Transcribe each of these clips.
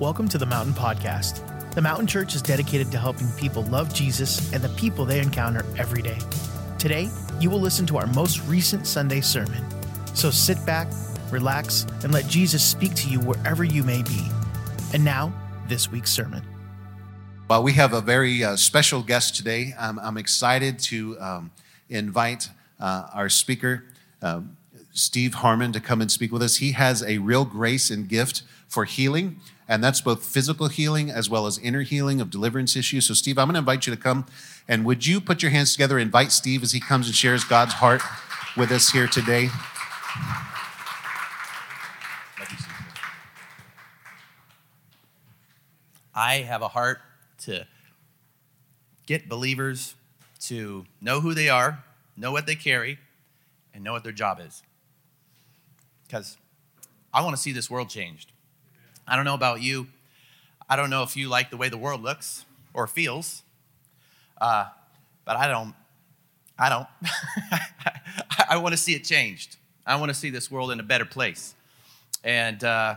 Welcome to the Mountain Podcast. The Mountain Church is dedicated to helping people love Jesus and the people they encounter every day. Today, you will listen to our most recent Sunday sermon. So sit back, relax, and let Jesus speak to you wherever you may be. And now, this week's sermon. Well, we have a very uh, special guest today. I'm, I'm excited to um, invite uh, our speaker, um, Steve Harmon, to come and speak with us. He has a real grace and gift for healing, and that's both physical healing as well as inner healing of deliverance issues. So, Steve, I'm going to invite you to come, and would you put your hands together, invite Steve as he comes and shares God's heart with us here today? I have a heart to get believers to know who they are, know what they carry, and know what their job is. Because I want to see this world changed. I don't know about you. I don't know if you like the way the world looks or feels, uh, but I don't. I don't. I want to see it changed. I want to see this world in a better place. And uh,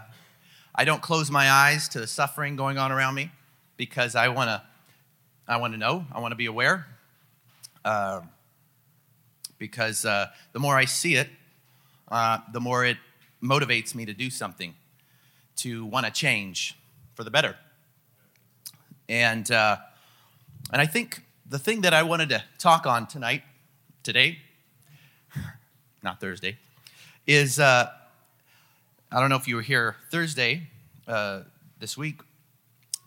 I don't close my eyes to the suffering going on around me because I want to. I want to know. I want to be aware. Uh, because the more I see it, uh, the more it motivates me to do something, to want to change for the better. And uh, and I think the thing that I wanted to talk on tonight, today, not Thursday, is uh, I don't know if you were here Thursday uh, this week,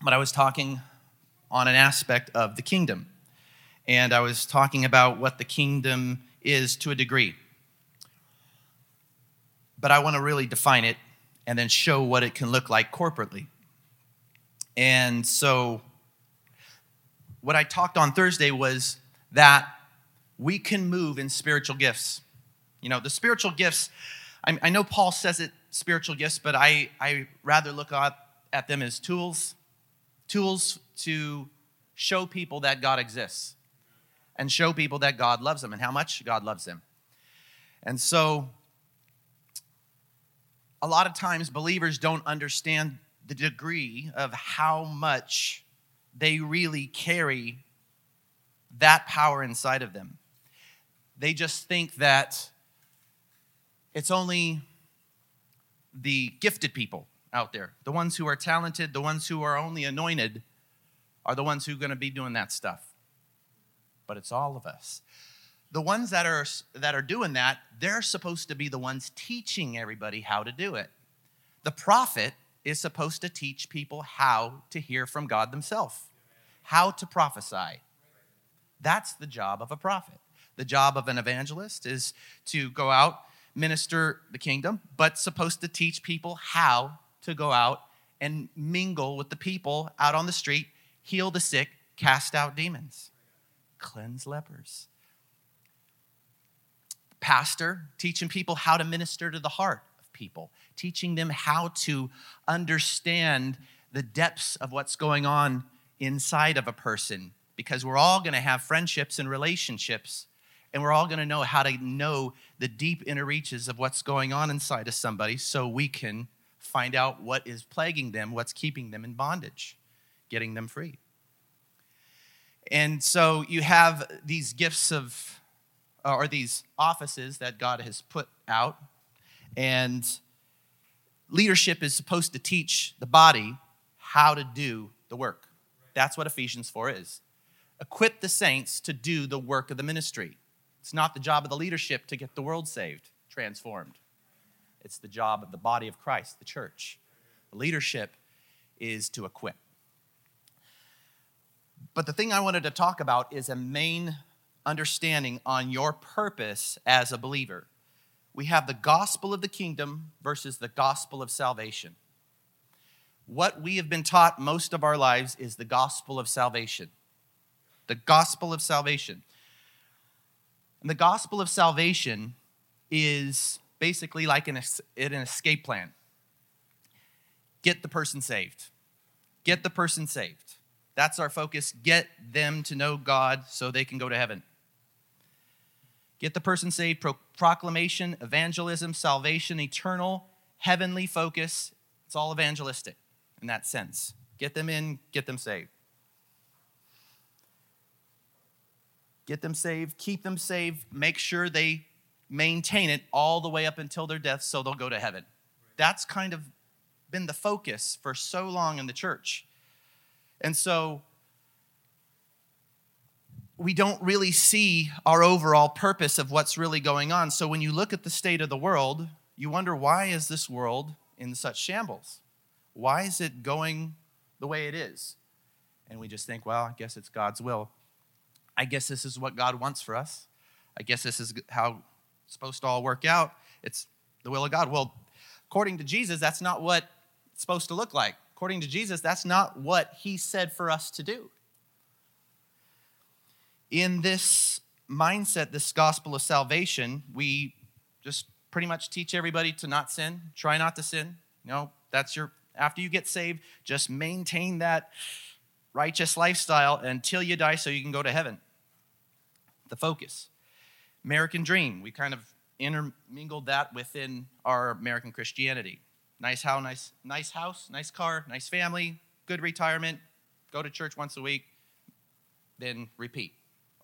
but I was talking on an aspect of the kingdom. And I was talking about what the kingdom is to a degree. But I want to really define it and then show what it can look like corporately. And so, what I talked on Thursday was that we can move in spiritual gifts. You know, the spiritual gifts, I, I know Paul says it spiritual gifts, but I, I rather look at, at them as tools, tools to show people that God exists and show people that God loves them and how much God loves them. And so, a lot of times believers don't understand the degree of how much they really carry that power inside of them. They just think that it's only the gifted people out there, the ones who are talented, the ones who are only anointed, are the ones who are going to be doing that stuff. But it's all of us. The ones that are that are doing that, they're supposed to be the ones teaching everybody how to do it. The prophet is supposed to teach people how to hear from God themselves, how to prophesy. That's the job of a prophet. The job of an evangelist is to go out, minister the kingdom, but supposed to teach people how to go out and mingle with the people out on the street, heal the sick, cast out demons, cleanse lepers. Pastor teaching people how to minister to the heart of people, teaching them how to understand the depths of what's going on inside of a person because we're all going to have friendships and relationships and we're all going to know how to know the deep inner reaches of what's going on inside of somebody so we can find out what is plaguing them, what's keeping them in bondage, getting them free. And so you have these gifts of, Uh, or these offices that God has put out, and leadership is supposed to teach the body how to do the work. That's what Ephesians 4 is. Equip the saints to do the work of the ministry. It's not the job of the leadership to get the world saved, transformed. It's the job of the body of Christ, the church. The leadership is to equip. But the thing I wanted to talk about is a main understanding on your purpose as a believer. We have the gospel of the kingdom versus the gospel of salvation. What we have been taught most of our lives is the gospel of salvation. The gospel of salvation. And the gospel of salvation is basically like an, an escape plan get the person saved. Get the person saved. That's our focus. Get them to know God so they can go to heaven. Get the person saved, Pro- proclamation, evangelism, salvation, eternal, heavenly focus. It's all evangelistic. in that sense. Get them in, get them saved. Get them saved, keep them saved, make sure they maintain it all the way up until their death so they'll go to heaven. That's kind of been the focus for so long in the church. And so we don't really see our overall purpose of what's really going on. So when you look at the state of the world, you wonder why is this world in such shambles? Why is it going the way it is? And we just think, well, I guess it's God's will. I guess this is what God wants for us. I guess this is how it's supposed to all work out. It's the will of God. Well, according to Jesus, that's not what it's supposed to look like. According to Jesus, that's not what he said for us to do. In this mindset, this gospel of salvation, we just pretty much teach everybody to not sin, try not to sin. You know, that's your, after you get saved, just maintain that righteous lifestyle until you die so you can go to heaven. The focus. American dream, we kind of intermingled that within our American Christianity. Nice house, nice, nice house, nice car, nice family, good retirement, go to church once a week, then repeat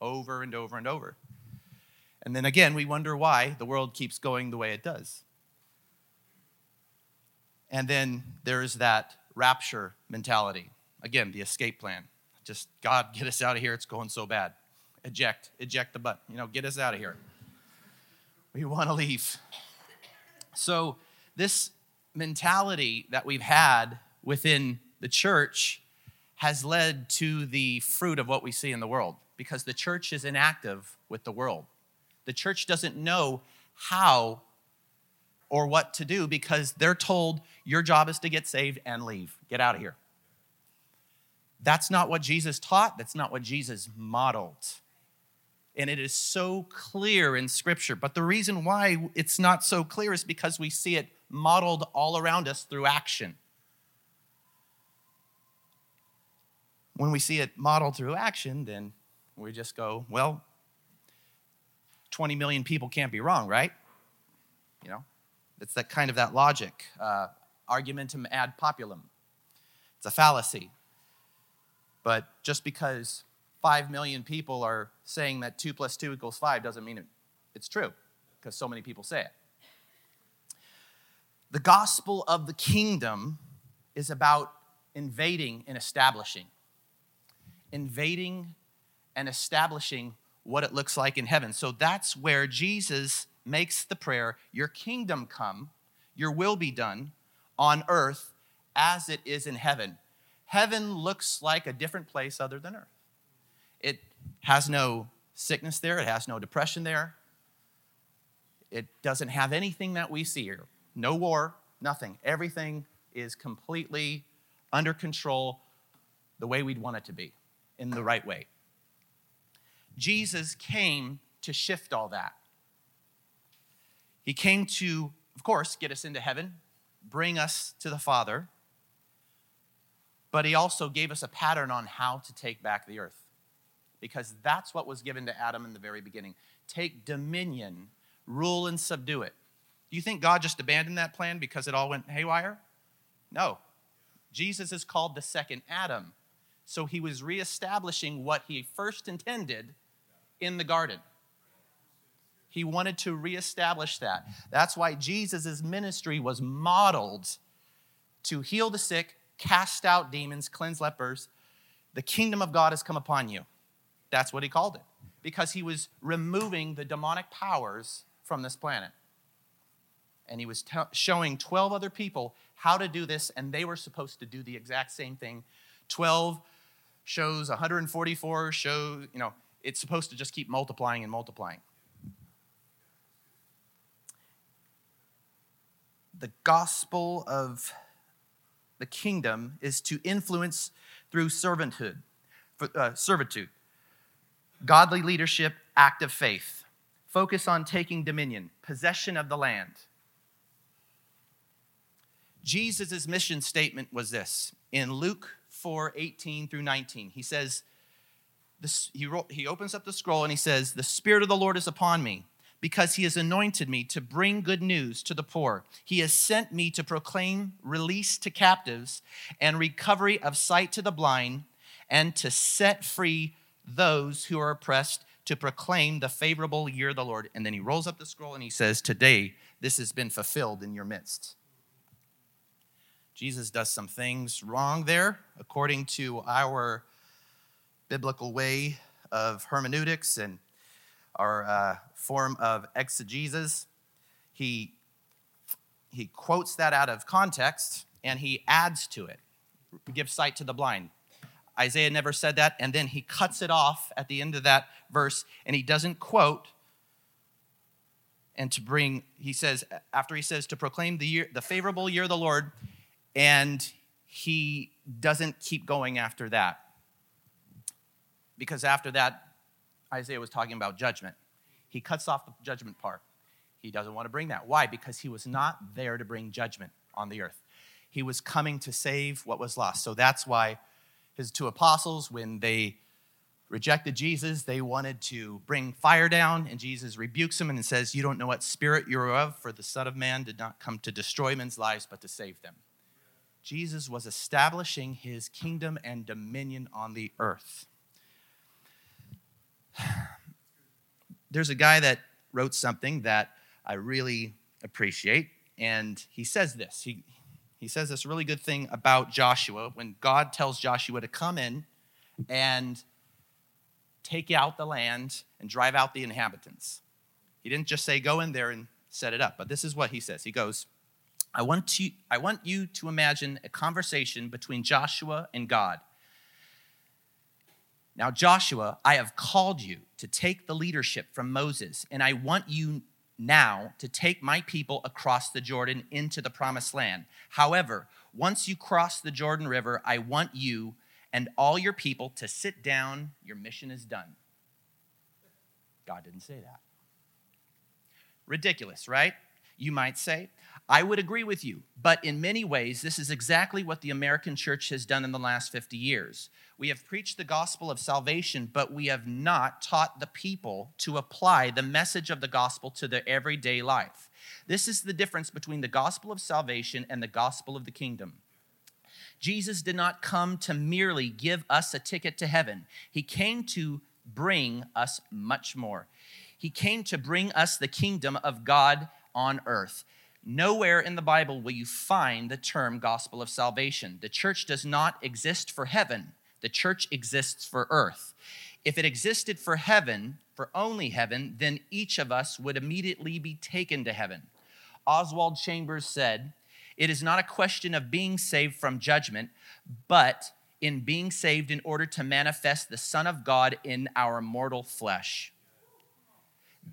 over and over and over. And then again, we wonder why the world keeps going the way it does. And then there's that rapture mentality. Again, the escape plan. Just, God, get us out of here. It's going so bad. Eject, eject the butt. You know, get us out of here. We want to leave. So, this mentality that we've had within the church has led to the fruit of what we see in the world because the church is inactive with the world. The church doesn't know how or what to do because they're told your job is to get saved and leave. Get out of here. That's not what Jesus taught. That's not what Jesus modeled. And it is so clear in Scripture. But the reason why it's not so clear is because we see it modeled all around us through action. When we see it modeled through action, then we just go, well, 20 million people can't be wrong, right? You know, it's that kind of that logic. Uh, argumentum ad populum. It's a fallacy. But just because 5 million people are saying that 2 plus 2 equals 5 doesn't mean it, it's true, because so many people say it. The gospel of the kingdom is about invading and establishing. Invading and establishing what it looks like in heaven. So that's where Jesus makes the prayer Your kingdom come, your will be done on earth as it is in heaven. Heaven looks like a different place other than earth. It has no sickness there, it has no depression there, it doesn't have anything that we see here. No war, nothing. Everything is completely under control the way we'd want it to be, in the right way. Jesus came to shift all that. He came to, of course, get us into heaven, bring us to the Father, but he also gave us a pattern on how to take back the earth. Because that's what was given to Adam in the very beginning. Take dominion, rule and subdue it. Do you think God just abandoned that plan because it all went haywire? No. Jesus is called the second Adam. So he was reestablishing what he first intended in the garden. He wanted to reestablish that. That's why Jesus' ministry was modeled to heal the sick, cast out demons, cleanse lepers. The kingdom of God has come upon you. That's what he called it, because he was removing the demonic powers from this planet. And he was t- showing 12 other people how to do this, and they were supposed to do the exact same thing. 12 shows, 144 shows, you know, it's supposed to just keep multiplying and multiplying. The gospel of the kingdom is to influence through servanthood, uh, servitude, godly leadership, act of faith. Focus on taking dominion, possession of the land. Jesus' mission statement was this in Luke 4 18 through 19. He says, this, he, wrote, he opens up the scroll and he says, The Spirit of the Lord is upon me because he has anointed me to bring good news to the poor. He has sent me to proclaim release to captives and recovery of sight to the blind, and to set free those who are oppressed, to proclaim the favorable year of the Lord. And then he rolls up the scroll and he says, Today this has been fulfilled in your midst. Jesus does some things wrong there, according to our biblical way of hermeneutics and our uh, form of exegesis. He, he quotes that out of context and he adds to it give sight to the blind. Isaiah never said that, and then he cuts it off at the end of that verse and he doesn't quote. And to bring, he says, after he says to proclaim the year, the favorable year of the Lord, and he doesn't keep going after that. Because after that, Isaiah was talking about judgment. He cuts off the judgment part. He doesn't want to bring that. Why? Because he was not there to bring judgment on the earth. He was coming to save what was lost. So that's why his two apostles, when they rejected Jesus, they wanted to bring fire down, and Jesus rebukes them and says, You don't know what spirit you're of, for the Son of Man did not come to destroy men's lives, but to save them. Jesus was establishing his kingdom and dominion on the earth. There's a guy that wrote something that I really appreciate, and he says this. He, he says this really good thing about Joshua when God tells Joshua to come in and take out the land and drive out the inhabitants. He didn't just say, go in there and set it up, but this is what he says. He goes, I want, to, I want you to imagine a conversation between Joshua and God. Now, Joshua, I have called you to take the leadership from Moses, and I want you now to take my people across the Jordan into the promised land. However, once you cross the Jordan River, I want you and all your people to sit down. Your mission is done. God didn't say that. Ridiculous, right? You might say. I would agree with you, but in many ways, this is exactly what the American church has done in the last 50 years. We have preached the gospel of salvation, but we have not taught the people to apply the message of the gospel to their everyday life. This is the difference between the gospel of salvation and the gospel of the kingdom. Jesus did not come to merely give us a ticket to heaven, He came to bring us much more. He came to bring us the kingdom of God on earth. Nowhere in the Bible will you find the term gospel of salvation. The church does not exist for heaven, the church exists for earth. If it existed for heaven, for only heaven, then each of us would immediately be taken to heaven. Oswald Chambers said, It is not a question of being saved from judgment, but in being saved in order to manifest the Son of God in our mortal flesh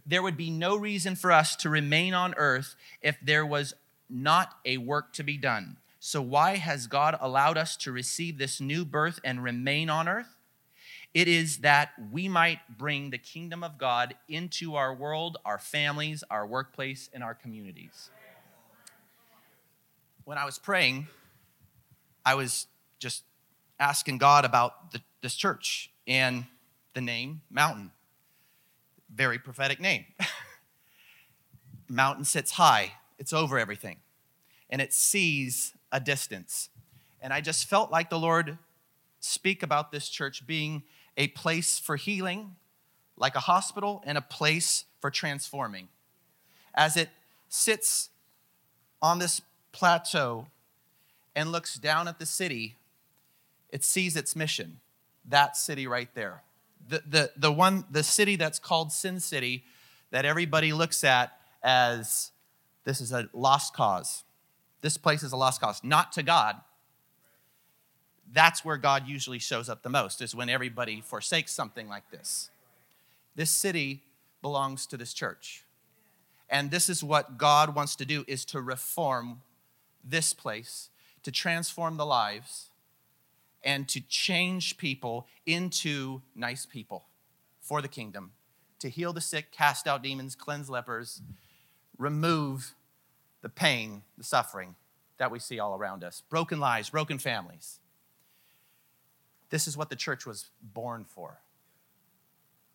there would be no reason for us to remain on earth if there was not a work to be done. So, why has God allowed us to receive this new birth and remain on earth? It is that we might bring the kingdom of God into our world, our families, our workplace, and our communities. When I was praying, I was just asking God about the, this church and the name Mountain very prophetic name. Mountain sits high, it's over everything, and it sees a distance. And I just felt like the Lord speak about this church being a place for healing, like a hospital, and a place for transforming. As it sits on this plateau and looks down at the city, it sees its mission. That city right there the, the, the one the city that's called sin city that everybody looks at as this is a lost cause. This place is a lost cause not to god. That's where god usually shows up the most is when everybody forsakes something like this. This city belongs to this church. And this is what god wants to do is to reform this place to transform the lives and to change people into nice people for the kingdom, to heal the sick, cast out demons, cleanse lepers, remove the pain, the suffering that we see all around us broken lives, broken families. This is what the church was born for.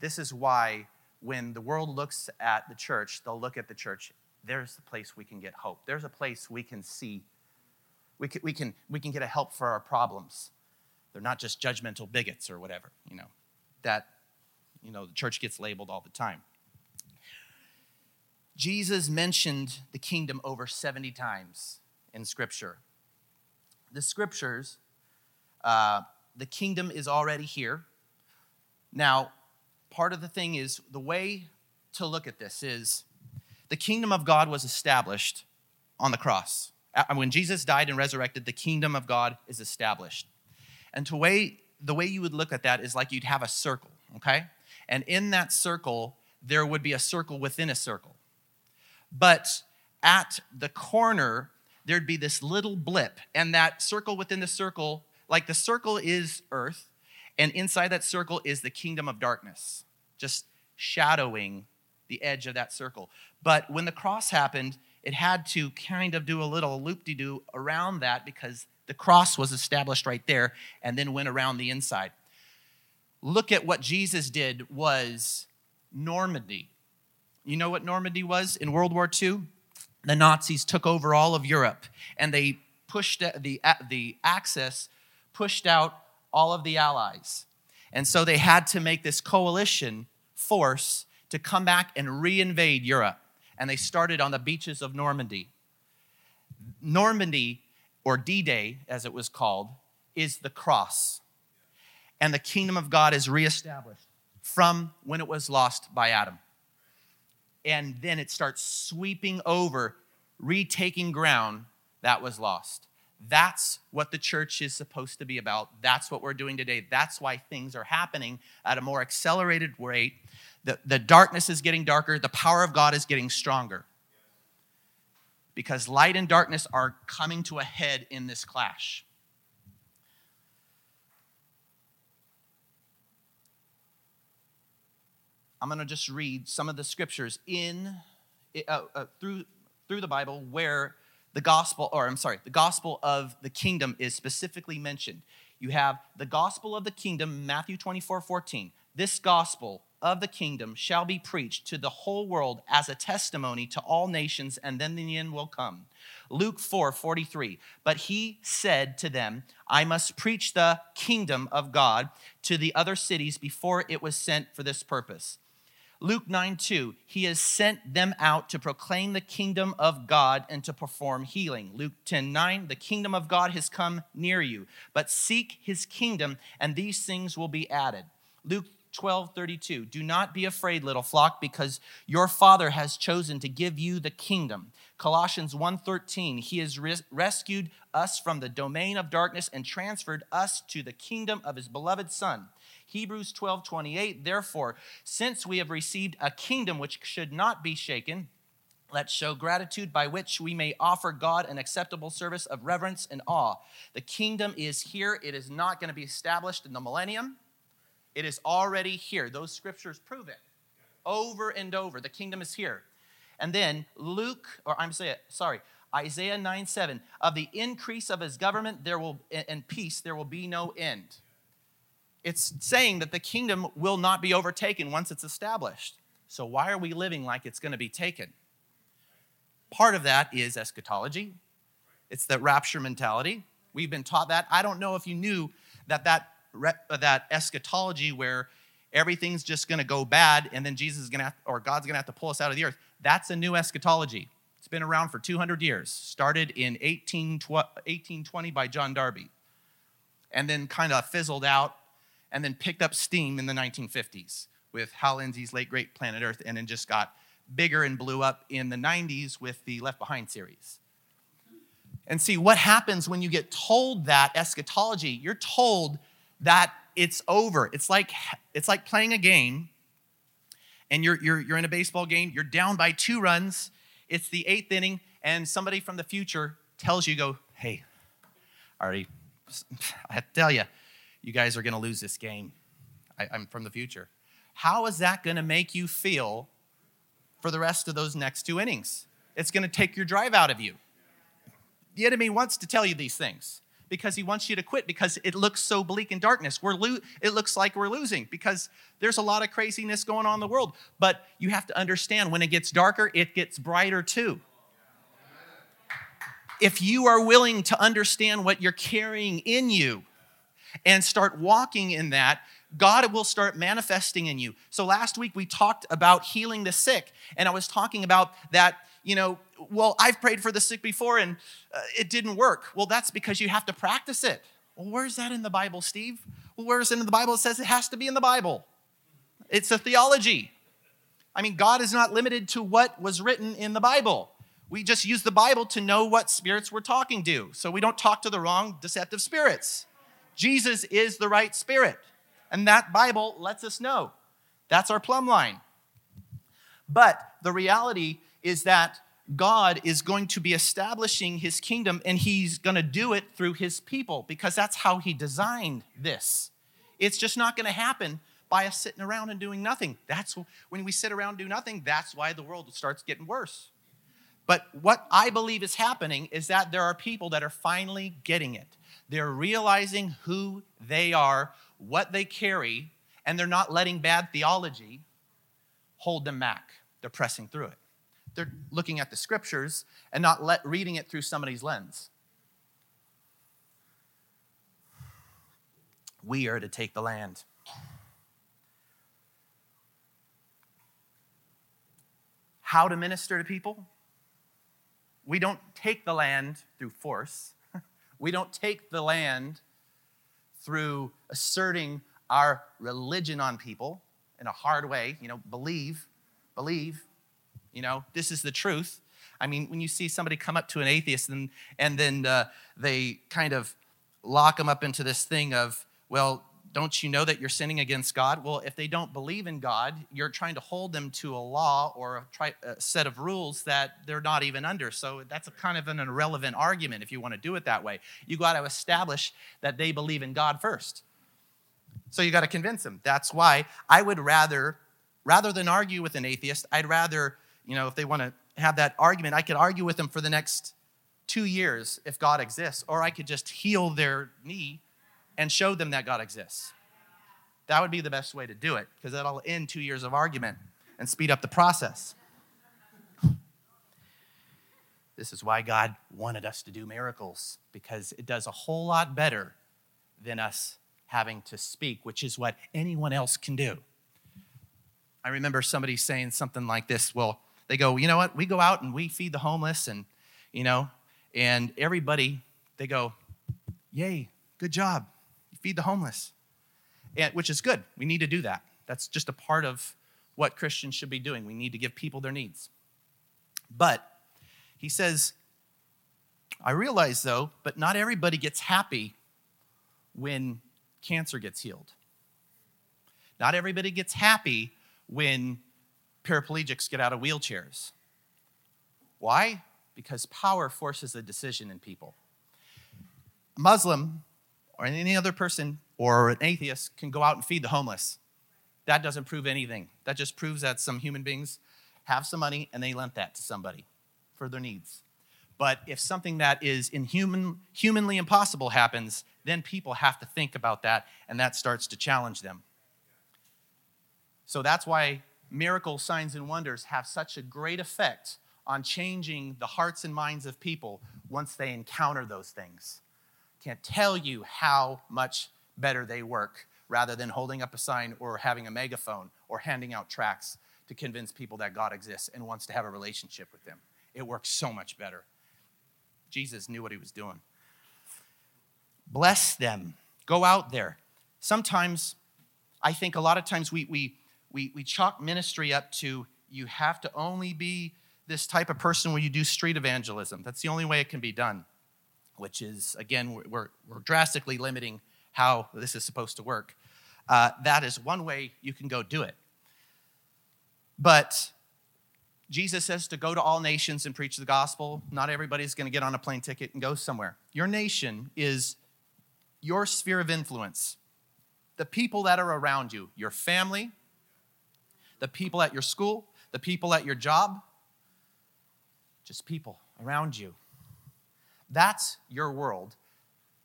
This is why when the world looks at the church, they'll look at the church. There's the place we can get hope. There's a place we can see. We can, we can, we can get a help for our problems. They're not just judgmental bigots or whatever, you know. That, you know, the church gets labeled all the time. Jesus mentioned the kingdom over 70 times in Scripture. The Scriptures, uh, the kingdom is already here. Now, part of the thing is the way to look at this is the kingdom of God was established on the cross. When Jesus died and resurrected, the kingdom of God is established. And to way, the way you would look at that is like you'd have a circle, okay? And in that circle, there would be a circle within a circle. But at the corner, there'd be this little blip, and that circle within the circle, like the circle is earth, and inside that circle is the kingdom of darkness, just shadowing the edge of that circle. But when the cross happened, it had to kind of do a little loop de doo around that because the cross was established right there and then went around the inside. Look at what Jesus did was Normandy. You know what Normandy was in World War II? The Nazis took over all of Europe and they pushed uh, the, uh, the Axis pushed out all of the allies. And so they had to make this coalition force to come back and reinvade Europe. And they started on the beaches of Normandy. Normandy, or D Day as it was called, is the cross. And the kingdom of God is reestablished from when it was lost by Adam and then it starts sweeping over, retaking ground that was lost. That's what the church is supposed to be about. That's what we're doing today. That's why things are happening at a more accelerated rate. The, the darkness is getting darker, the power of God is getting stronger. Because light and darkness are coming to a head in this clash. I'm going to just read some of the scriptures in uh, uh, through through the Bible where the gospel, or I'm sorry, the gospel of the kingdom is specifically mentioned. You have the gospel of the kingdom, Matthew 24, 14. This gospel of the kingdom shall be preached to the whole world as a testimony to all nations, and then the end will come. Luke 4, 43. But he said to them, I must preach the kingdom of God to the other cities before it was sent for this purpose. Luke 9 2, he has sent them out to proclaim the kingdom of God and to perform healing. Luke 10 9, the kingdom of God has come near you, but seek his kingdom, and these things will be added. Luke 12 32, do not be afraid, little flock, because your Father has chosen to give you the kingdom. Colossians 13, he has res- rescued us from the domain of darkness and transferred us to the kingdom of his beloved Son. Hebrews 12 28, therefore, since we have received a kingdom which should not be shaken, Let's show gratitude by which we may offer God an acceptable service of reverence and awe. The kingdom is here. It is not going to be established in the millennium. It is already here. Those scriptures prove it over and over. The kingdom is here. And then Luke, or I'm saying, sorry, Isaiah 9 7, of the increase of his government there will and peace there will be no end it's saying that the kingdom will not be overtaken once it's established. So, why are we living like it's going to be taken? Part of that is eschatology, it's the rapture mentality. We've been taught that. I don't know if you knew that that, Uh, that eschatology where everything's just going to go bad and then Jesus is going to or God's going to have to pull us out of the earth. That's a new eschatology. It's been around for 200 years. Started in 1820 by John Darby and then kind of fizzled out and then picked up steam in the 1950s with Hal Lindsey's late great Planet Earth, and then just got bigger and blew up in the 90s with the Left Behind series. And see, what happens when you get told that eschatology, you're told that it's over. It's like, it's like playing a game, and you're, you're, you're in a baseball game, you're down by two runs, it's the eighth inning, and somebody from the future tells you, go, hey, already, I have to tell you, you guys are going to lose this game. I, I'm from the future. How is that going to make you feel for the rest of those next two innings? It's going to take your drive out of you. The enemy wants to tell you these things because he wants you to quit because it looks so bleak in darkness. We're lo- it looks like we're losing because there's a lot of craziness going on in the world. But you have to understand when it gets darker, it gets brighter too. If you are willing to understand what you're carrying in you and start walking in that, God will start manifesting in you. So last week we talked about healing the sick, and I was talking about that you know, well, I've prayed for the sick before and uh, it didn't work. Well, that's because you have to practice it. Well, where's that in the Bible, Steve? Well, where is it in the Bible? It says it has to be in the Bible. It's a theology. I mean, God is not limited to what was written in the Bible. We just use the Bible to know what spirits we're talking to. So we don't talk to the wrong deceptive spirits. Jesus is the right spirit. And that Bible lets us know. That's our plumb line. But the reality is that God is going to be establishing his kingdom and he's going to do it through his people because that's how he designed this. It's just not going to happen by us sitting around and doing nothing. That's when we sit around and do nothing, that's why the world starts getting worse. But what I believe is happening is that there are people that are finally getting it. They're realizing who they are, what they carry, and they're not letting bad theology hold them back. They're pressing through it. They're looking at the scriptures and not let, reading it through somebody's lens. We are to take the land. How to minister to people? We don't take the land through force. We don't take the land through asserting our religion on people in a hard way. You know, believe, believe, you know, this is the truth. I mean, when you see somebody come up to an atheist and, and then uh, they kind of lock them up into this thing of, well, don't you know that you're sinning against God? Well, if they don't believe in God, you're trying to hold them to a law or a, tri- a set of rules that they're not even under. So that's kind of an irrelevant argument if you want to do it that way. You got to establish that they believe in God first. So you got to convince them. That's why I would rather, rather than argue with an atheist, I'd rather you know, if they want to have that argument, I could argue with them for the next two years if God exists, or I could just heal their knee and show them that God exists. That would be the best way to do it because that'll end two years of argument and speed up the process. This is why God wanted us to do miracles because it does a whole lot better than us having to speak, which is what anyone else can do. I remember somebody saying something like this Well, they go, you know what? We go out and we feed the homeless and, you know, and everybody, they go, yay, good job. You feed the homeless, and, which is good. We need to do that. That's just a part of what Christians should be doing. We need to give people their needs. But he says, I realize though, but not everybody gets happy when cancer gets healed. Not everybody gets happy when paraplegics get out of wheelchairs. Why? Because power forces a decision in people. A Muslim or any other person or an atheist can go out and feed the homeless. That doesn't prove anything. That just proves that some human beings have some money and they lent that to somebody for their needs. But if something that is inhuman, humanly impossible happens, then people have to think about that and that starts to challenge them. So that's why miracle signs and wonders have such a great effect on changing the hearts and minds of people once they encounter those things. Can't tell you how much better they work rather than holding up a sign or having a megaphone or handing out tracts to convince people that God exists and wants to have a relationship with them. It works so much better. Jesus knew what he was doing. Bless them. Go out there. Sometimes, I think a lot of times we, we, we, we chalk ministry up to you have to only be this type of person when you do street evangelism. That's the only way it can be done, which is, again, we're, we're drastically limiting how this is supposed to work. Uh, that is one way you can go do it. But Jesus says to go to all nations and preach the gospel. Not everybody's going to get on a plane ticket and go somewhere. Your nation is your sphere of influence, the people that are around you, your family, the people at your school, the people at your job, just people around you. That's your world.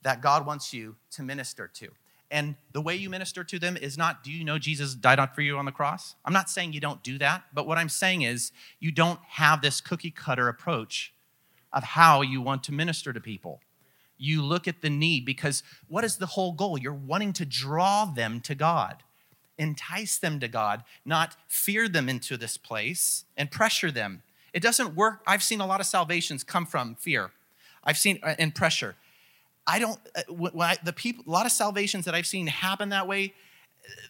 that God wants you to minister to. And the way you minister to them is not, do you know Jesus died for you on the cross? I'm not saying you don't do that, but what I'm saying is you don't have this cookie cutter approach of how you want to minister to people. You look at the need because what is the whole goal? You're wanting to draw them to God, entice them to God, not fear them into this place and pressure them. It doesn't work. I've seen a lot of salvations come from fear. I've seen uh, and pressure. I don't. Uh, when I, the people, a lot of salvations that I've seen happen that way.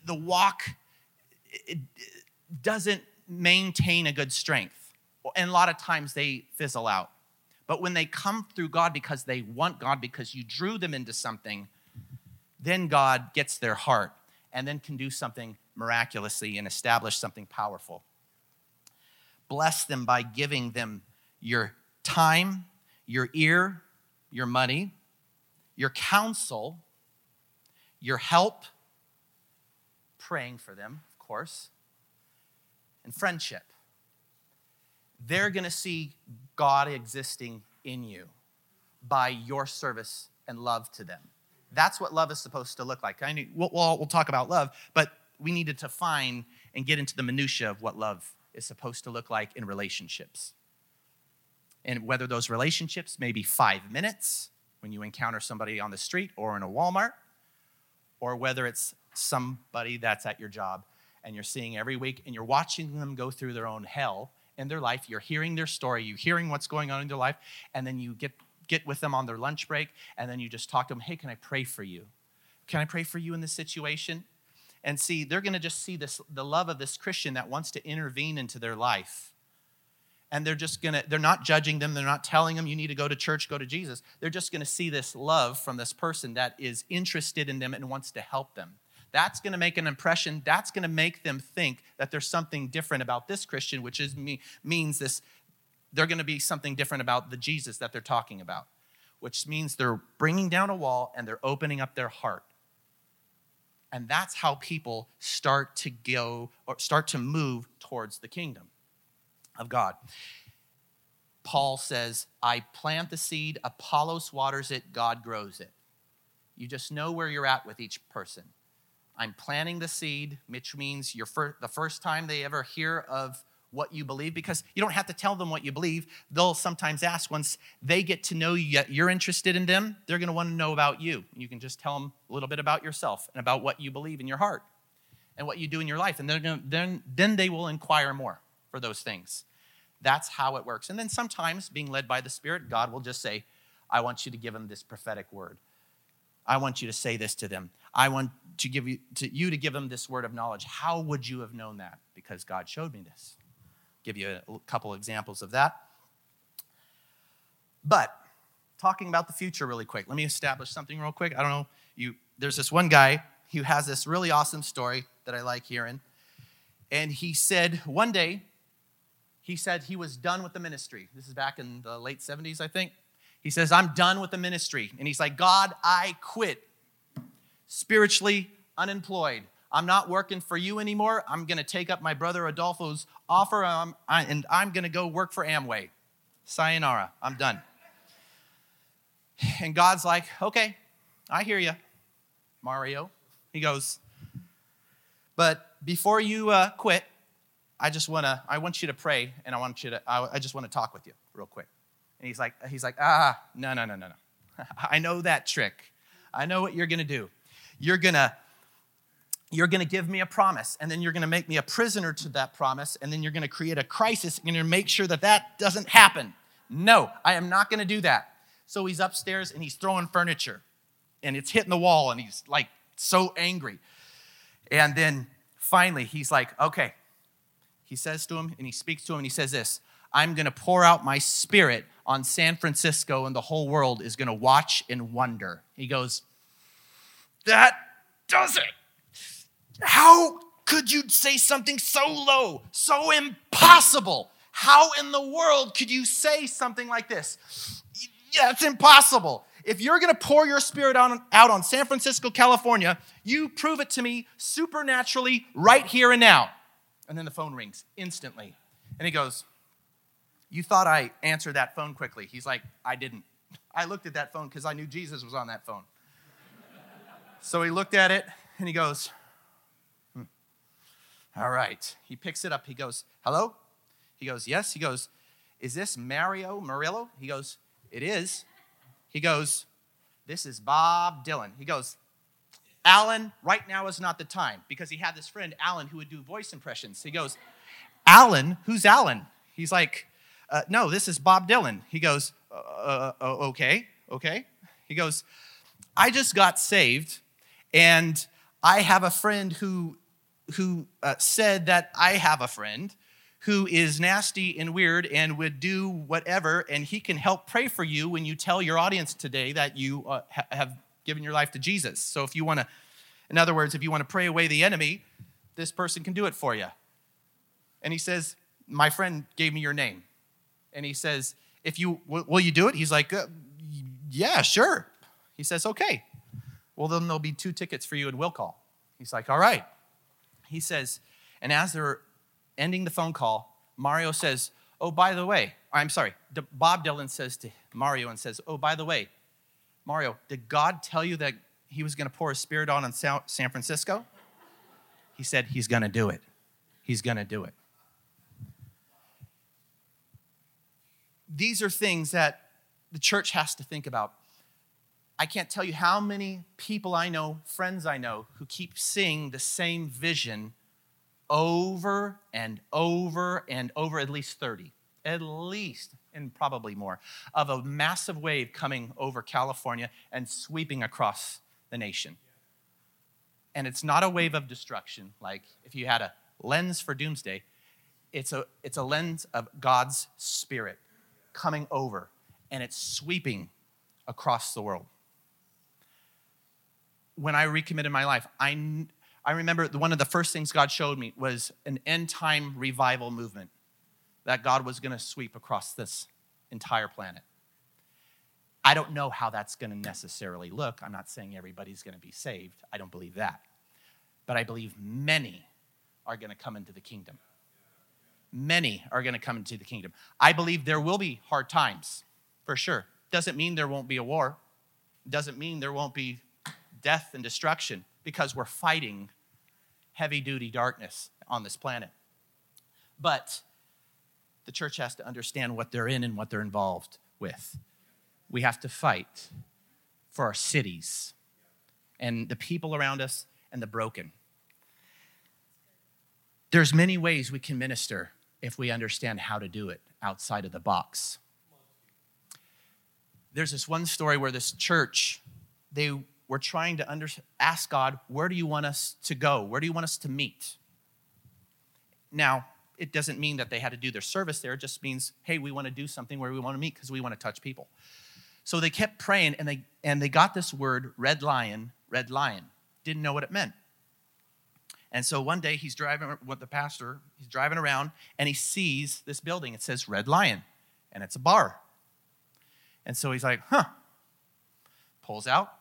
The walk it doesn't maintain a good strength, and a lot of times they fizzle out. But when they come through God because they want God, because you drew them into something, then God gets their heart and then can do something miraculously and establish something powerful. Bless them by giving them your time, your ear, your money, your counsel, your help, praying for them, of course, and friendship. They're going to see God existing in you by your service and love to them. That's what love is supposed to look like. I we'll, we'll, we'll talk about love, but we needed to find and get into the minutia of what love is supposed to look like in relationships. And whether those relationships may be five minutes when you encounter somebody on the street or in a Walmart, or whether it's somebody that's at your job and you're seeing every week and you're watching them go through their own hell in their life. You're hearing their story, you're hearing what's going on in their life, and then you get, get with them on their lunch break, and then you just talk to them, hey, can I pray for you? Can I pray for you in this situation? And see, they're gonna just see this the love of this Christian that wants to intervene into their life. And they're just gonna, they're not judging them, they're not telling them you need to go to church, go to Jesus. They're just gonna see this love from this person that is interested in them and wants to help them. That's going to make an impression. That's going to make them think that there's something different about this Christian, which is me, means this they're going to be something different about the Jesus that they're talking about, which means they're bringing down a wall and they're opening up their heart. And that's how people start to go or start to move towards the kingdom of God. Paul says, I plant the seed, Apollos waters it, God grows it. You just know where you're at with each person. I'm planting the seed, which means you're fir- the first time they ever hear of what you believe, because you don't have to tell them what you believe. They'll sometimes ask once they get to know you, you're interested in them, they're going to want to know about you. You can just tell them a little bit about yourself and about what you believe in your heart and what you do in your life. And gonna, then, then they will inquire more for those things. That's how it works. And then sometimes, being led by the Spirit, God will just say, I want you to give them this prophetic word. I want you to say this to them. I want to give you to you to give them this word of knowledge. How would you have known that? Because God showed me this. Give you a couple examples of that. But talking about the future really quick. Let me establish something real quick. I don't know, you there's this one guy who has this really awesome story that I like hearing. And he said one day, he said he was done with the ministry. This is back in the late 70s, I think. He says, I'm done with the ministry. And he's like, God, I quit. Spiritually unemployed. I'm not working for you anymore. I'm going to take up my brother Adolfo's offer um, and I'm going to go work for Amway. Sayonara. I'm done. And God's like, okay, I hear you, Mario. He goes, but before you uh, quit, I just want to, I want you to pray and I want you to, I, I just want to talk with you real quick. And he's like, he's like, ah, no, no, no, no, no. I know that trick. I know what you're gonna do. You're gonna, you're gonna give me a promise, and then you're gonna make me a prisoner to that promise, and then you're gonna create a crisis, and you're gonna make sure that that doesn't happen. No, I am not gonna do that. So he's upstairs and he's throwing furniture, and it's hitting the wall, and he's like so angry. And then finally, he's like, okay. He says to him, and he speaks to him, and he says this I'm gonna pour out my spirit on San Francisco and the whole world is going to watch and wonder. He goes, That does it. How could you say something so low, so impossible? How in the world could you say something like this? Yeah, it's impossible. If you're going to pour your spirit on, out on San Francisco, California, you prove it to me supernaturally right here and now. And then the phone rings instantly. And he goes, you thought I answered that phone quickly. He's like, I didn't. I looked at that phone because I knew Jesus was on that phone. so he looked at it and he goes. All right. He picks it up. He goes, Hello? He goes, Yes. He goes, Is this Mario Murillo? He goes, It is. He goes, This is Bob Dylan. He goes, Alan, right now is not the time because he had this friend, Alan, who would do voice impressions. He goes, Alan, who's Alan? He's like, uh, No, this is Bob Dylan. He goes, uh, uh, uh Okay, okay. He goes, I just got saved and I have a friend who, who uh, said that I have a friend who is nasty and weird and would do whatever, and he can help pray for you when you tell your audience today that you uh, ha- have given your life to Jesus. So if you want to, in other words, if you want to pray away the enemy, this person can do it for you. And he says, My friend gave me your name. And he says, If you will you do it? He's like, uh, Yeah, sure. He says, Okay. Well, then there'll be two tickets for you and will call. He's like, All right. He says, and as they're ending the phone call, Mario says, Oh, by the way, I'm sorry, Bob Dylan says to Mario and says, Oh, by the way, Mario, did God tell you that he was going to pour his spirit on in San Francisco? He said, He's going to do it. He's going to do it. These are things that the church has to think about. I can't tell you how many people I know, friends I know, who keep seeing the same vision over and over and over, at least 30, at least, and probably more, of a massive wave coming over California and sweeping across the nation. And it's not a wave of destruction, like if you had a lens for doomsday, it's a, it's a lens of God's Spirit coming over, and it's sweeping across the world. When I recommitted my life, I, I remember one of the first things God showed me was an end time revival movement that God was going to sweep across this entire planet. I don't know how that's going to necessarily look. I'm not saying everybody's going to be saved. I don't believe that. But I believe many are going to come into the kingdom. Many are going to come into the kingdom. I believe there will be hard times, for sure. Doesn't mean there won't be a war. Doesn't mean there won't be death and destruction because we're fighting heavy duty darkness on this planet. But the church has to understand what they're in and what they're involved with. We have to fight for our cities and the people around us and the broken. There's many ways we can minister if we understand how to do it outside of the box. There's this one story where this church, they we're trying to under, ask God, where do you want us to go? Where do you want us to meet? Now, it doesn't mean that they had to do their service there. It just means, hey, we want to do something where we want to meet because we want to touch people. So they kept praying and they, and they got this word, red lion, red lion. Didn't know what it meant. And so one day he's driving with the pastor, he's driving around and he sees this building. It says Red Lion and it's a bar. And so he's like, huh. Pulls out,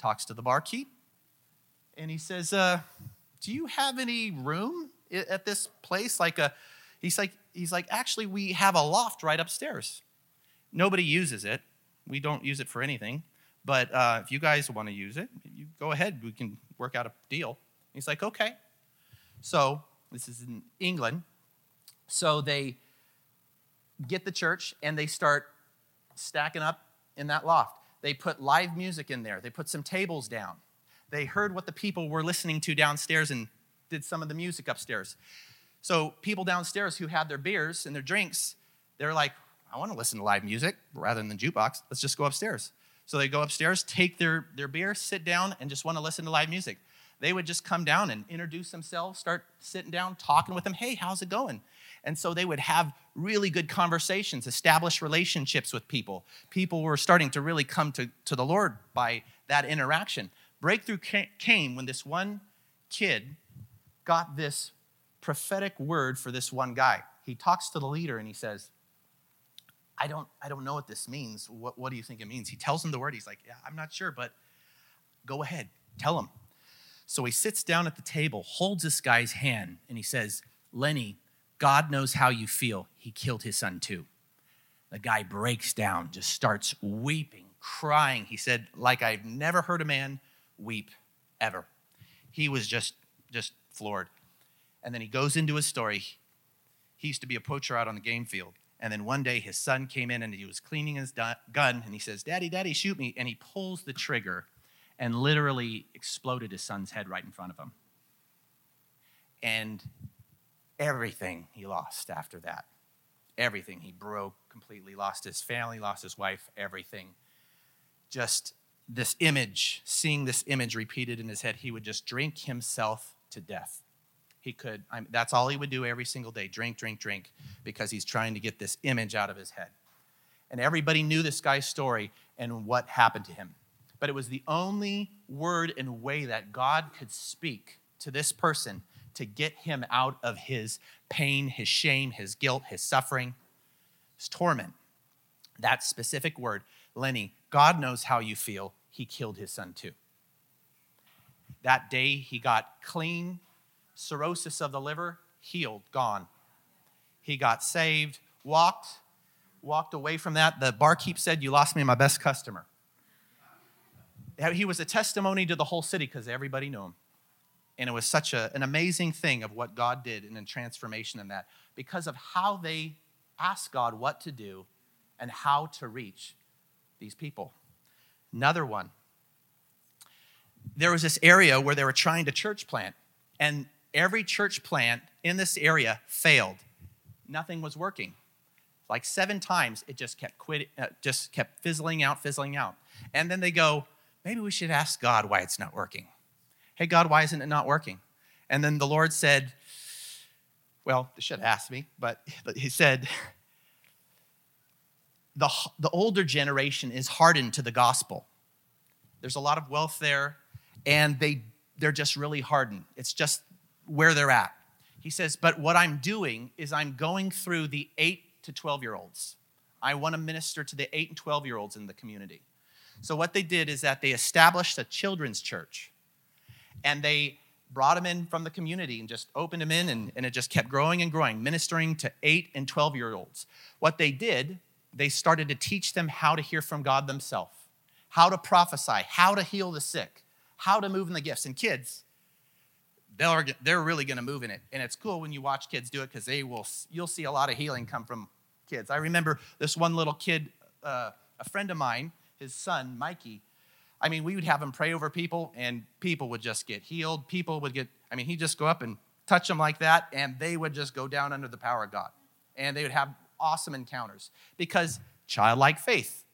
talks to the barkeep, and he says, uh, "Do you have any room at this place?" Like a, he's like, he's like, actually, we have a loft right upstairs. Nobody uses it. We don't use it for anything. But uh, if you guys want to use it, you go ahead. We can work out a deal. He's like, okay. So this is in England. So they get the church and they start stacking up in that loft. They put live music in there, they put some tables down. They heard what the people were listening to downstairs and did some of the music upstairs. So, people downstairs who had their beers and their drinks, they're like, I want to listen to live music rather than the jukebox. Let's just go upstairs. So they go upstairs, take their, their beer, sit down, and just want to listen to live music. They would just come down and introduce themselves, start sitting down, talking with them. Hey, how's it going? And so they would have really good conversations, establish relationships with people. People were starting to really come to, to the Lord by that interaction. Breakthrough came when this one kid got this prophetic word for this one guy. He talks to the leader and he says, I don't, I don't know what this means. What, what do you think it means? He tells him the word. He's like, Yeah, I'm not sure, but go ahead, tell him. So he sits down at the table, holds this guy's hand, and he says, Lenny, God knows how you feel. He killed his son too. The guy breaks down, just starts weeping, crying. He said, like I've never heard a man weep ever. He was just just floored. And then he goes into his story. He used to be a poacher out on the game field. And then one day his son came in and he was cleaning his gun and he says, Daddy, Daddy, shoot me. And he pulls the trigger and literally exploded his son's head right in front of him. And everything he lost after that. Everything. He broke completely, lost his family, lost his wife, everything. Just this image, seeing this image repeated in his head, he would just drink himself to death. He could, I mean, that's all he would do every single day drink, drink, drink, because he's trying to get this image out of his head. And everybody knew this guy's story and what happened to him. But it was the only word and way that God could speak to this person to get him out of his pain, his shame, his guilt, his suffering, his torment. That specific word, Lenny, God knows how you feel. He killed his son too. That day, he got clean, cirrhosis of the liver, healed, gone. He got saved, walked, walked away from that. The barkeep said, You lost me my best customer. He was a testimony to the whole city because everybody knew him. And it was such a, an amazing thing of what God did in a transformation in that because of how they asked God what to do and how to reach these people. Another one. There was this area where they were trying to church plant, and every church plant in this area failed. Nothing was working. Like seven times, it just kept quit, uh, just kept fizzling out, fizzling out. And then they go, maybe we should ask God why it's not working. Hey, God, why isn't it not working? And then the Lord said, well, they should have asked me, but he said, the, the older generation is hardened to the gospel. There's a lot of wealth there, and they, they're just really hardened. It's just where they're at. He says, But what I'm doing is I'm going through the 8 to 12 year olds. I want to minister to the 8 and 12 year olds in the community. So, what they did is that they established a children's church and they brought them in from the community and just opened them in, and, and it just kept growing and growing, ministering to 8 and 12 year olds. What they did, they started to teach them how to hear from God themselves, how to prophesy, how to heal the sick, how to move in the gifts. And kids, they're, they're really going to move in it. And it's cool when you watch kids do it because they will, you'll see a lot of healing come from kids. I remember this one little kid, uh, a friend of mine, his son, Mikey. I mean, we would have him pray over people and people would just get healed. People would get, I mean, he'd just go up and touch them like that and they would just go down under the power of God. And they would have awesome encounters because childlike faith.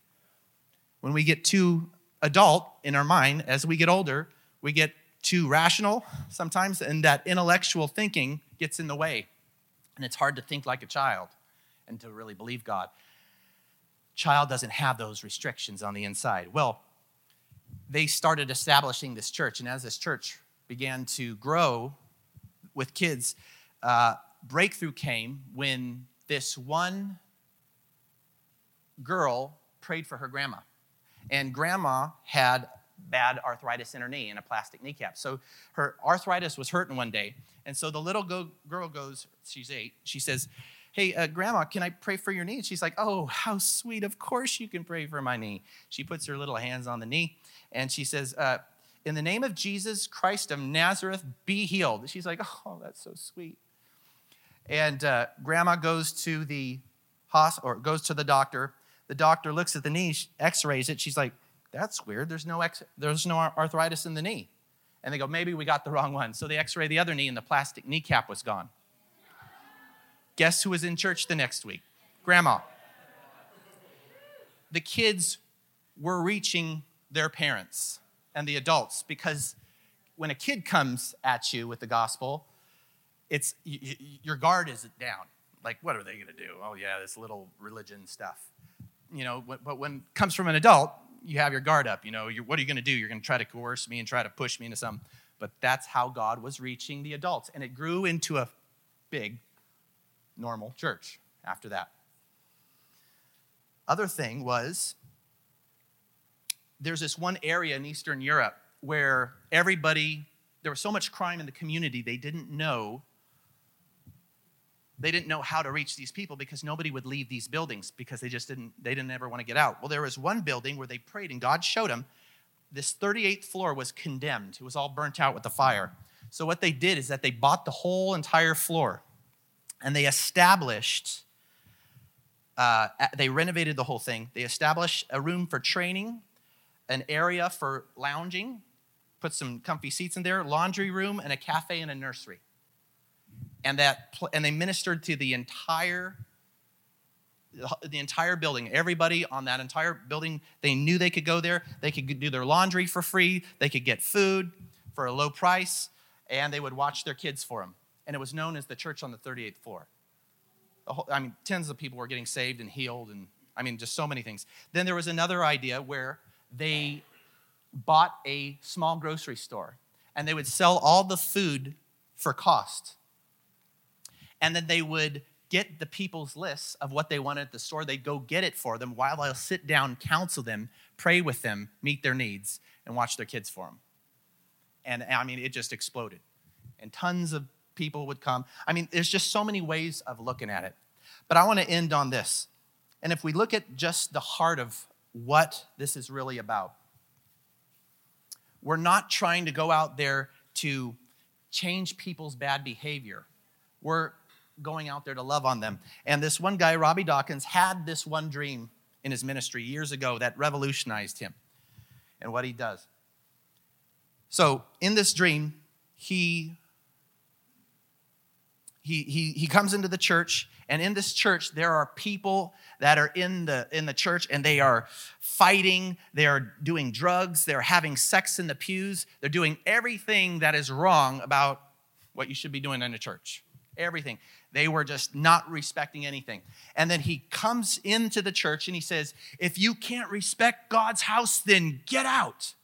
When we get too adult in our mind, as we get older, we get too rational sometimes, and that intellectual thinking gets in the way. And it's hard to think like a child and to really believe God. Child doesn't have those restrictions on the inside. Well, they started establishing this church, and as this church began to grow with kids, uh, breakthrough came when this one girl prayed for her grandma. And grandma had bad arthritis in her knee and a plastic kneecap. So her arthritis was hurting one day. And so the little go- girl goes, she's eight, she says, Hey, uh, grandma, can I pray for your knee? And she's like, Oh, how sweet. Of course you can pray for my knee. She puts her little hands on the knee and she says, uh, In the name of Jesus Christ of Nazareth, be healed. She's like, Oh, that's so sweet. And uh, grandma goes to the hospital or goes to the doctor. The doctor looks at the knee, x rays it. She's like, that's weird. There's no, ex- there's no arthritis in the knee. And they go, maybe we got the wrong one. So they x ray the other knee, and the plastic kneecap was gone. Guess who was in church the next week? Grandma. The kids were reaching their parents and the adults because when a kid comes at you with the gospel, it's your guard is down. Like, what are they going to do? Oh yeah, this little religion stuff. You know, but when it comes from an adult, you have your guard up. You know, what are you going to do? You're going to try to coerce me and try to push me into something. But that's how God was reaching the adults. And it grew into a big, normal church after that. Other thing was there's this one area in Eastern Europe where everybody, there was so much crime in the community, they didn't know they didn't know how to reach these people because nobody would leave these buildings because they just didn't they didn't ever want to get out. Well, there was one building where they prayed and God showed them this 38th floor was condemned. It was all burnt out with the fire. So what they did is that they bought the whole entire floor and they established uh, they renovated the whole thing. They established a room for training, an area for lounging, put some comfy seats in there, laundry room, and a cafe and a nursery. And that and they ministered to the entire the entire building. Everybody on that entire building, they knew they could go there. They could do their laundry for free. They could get food for a low price, and they would watch their kids for them. And it was known as the church on the 38th floor. Whole, I mean, tens of people were getting saved and healed, and I mean, just so many things. Then there was another idea where they bought a small grocery store and they would sell all the food for cost. And then they would get the people's lists of what they wanted at the store. They'd go get it for them while I'll sit down, counsel them, pray with them, meet their needs, and watch their kids for them. And I mean, it just exploded. And tons of people would come. I mean, there's just so many ways of looking at it. But I want to end on this. And if we look at just the heart of what this is really about, we're not trying to go out there to change people's bad behavior. We're going out there to love on them. And this one guy, Robby Dawkins, had this one dream in his ministry years ago that revolutionized him and what he does. So, in this dream, he he, he, he comes into the church and in this church there are people that are in the in the church and they are fighting they are doing drugs they're having sex in the pews they're doing everything that is wrong about what you should be doing in a church. Everything. They were just not respecting anything. And then he comes into the church and he says if you can't respect god's house then get out.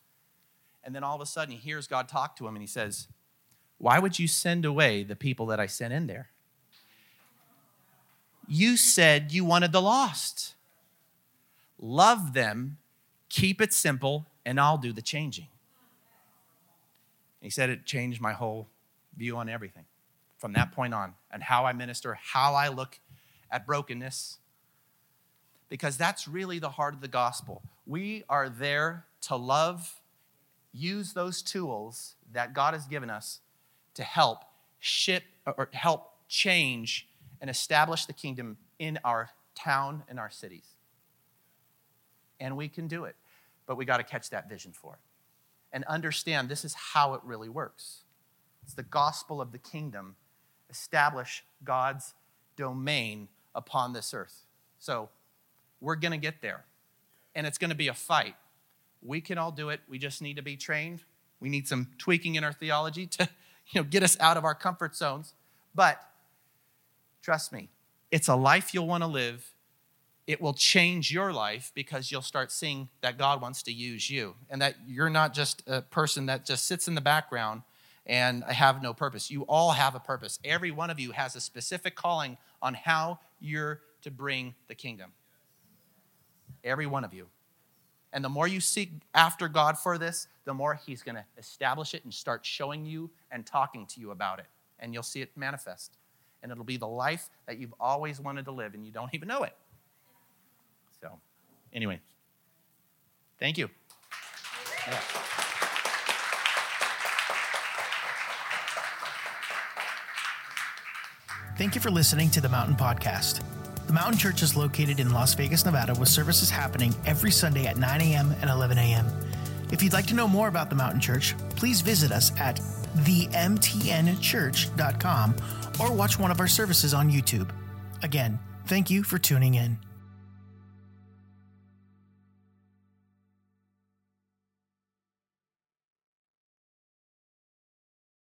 And then all of a sudden he hears god talk to him and he says why would you send away the people that I sent in there? You said you wanted the lost. Love them, keep it simple, and I'll do the changing. He said it changed my whole view on everything from that point on and how I minister, how I look at brokenness. Because that's really the heart of the gospel. We are there to love, use those tools that God has given us to help ship or help change and establish the kingdom in our town and our cities. And we can do it, but we got to catch that vision for it and understand this is how it really works. It's the gospel of the kingdom, establish God's domain upon this earth. So we're going to get there, and it's going to be a fight. We can all do it. We just need to be trained. We need some tweaking in our theology to you know, get us out of our comfort zones. But trust me, it's a life you'll want to live. It will change your life because you'll start seeing that God wants to use you and that you're not just a person that just sits in the background and have no purpose. You all have a purpose. Every one of you has a specific calling on how you're to bring the kingdom. Every one of you. And the more you seek after God for this, the more He's going to establish it and start showing you and talking to you about it. And you'll see it manifest. And it'll be the life that you've always wanted to live, and you don't even know it. So, anyway, thank you. Yeah. Thank you for listening to the Mountain Podcast. The Mountain Church is located in Las Vegas, Nevada, with services happening every Sunday at 9 a.m. and 11 a.m. If you'd like to know more about the Mountain Church, please visit us at themtnchurch.com or watch one of our services on YouTube. Again, thank you for tuning in.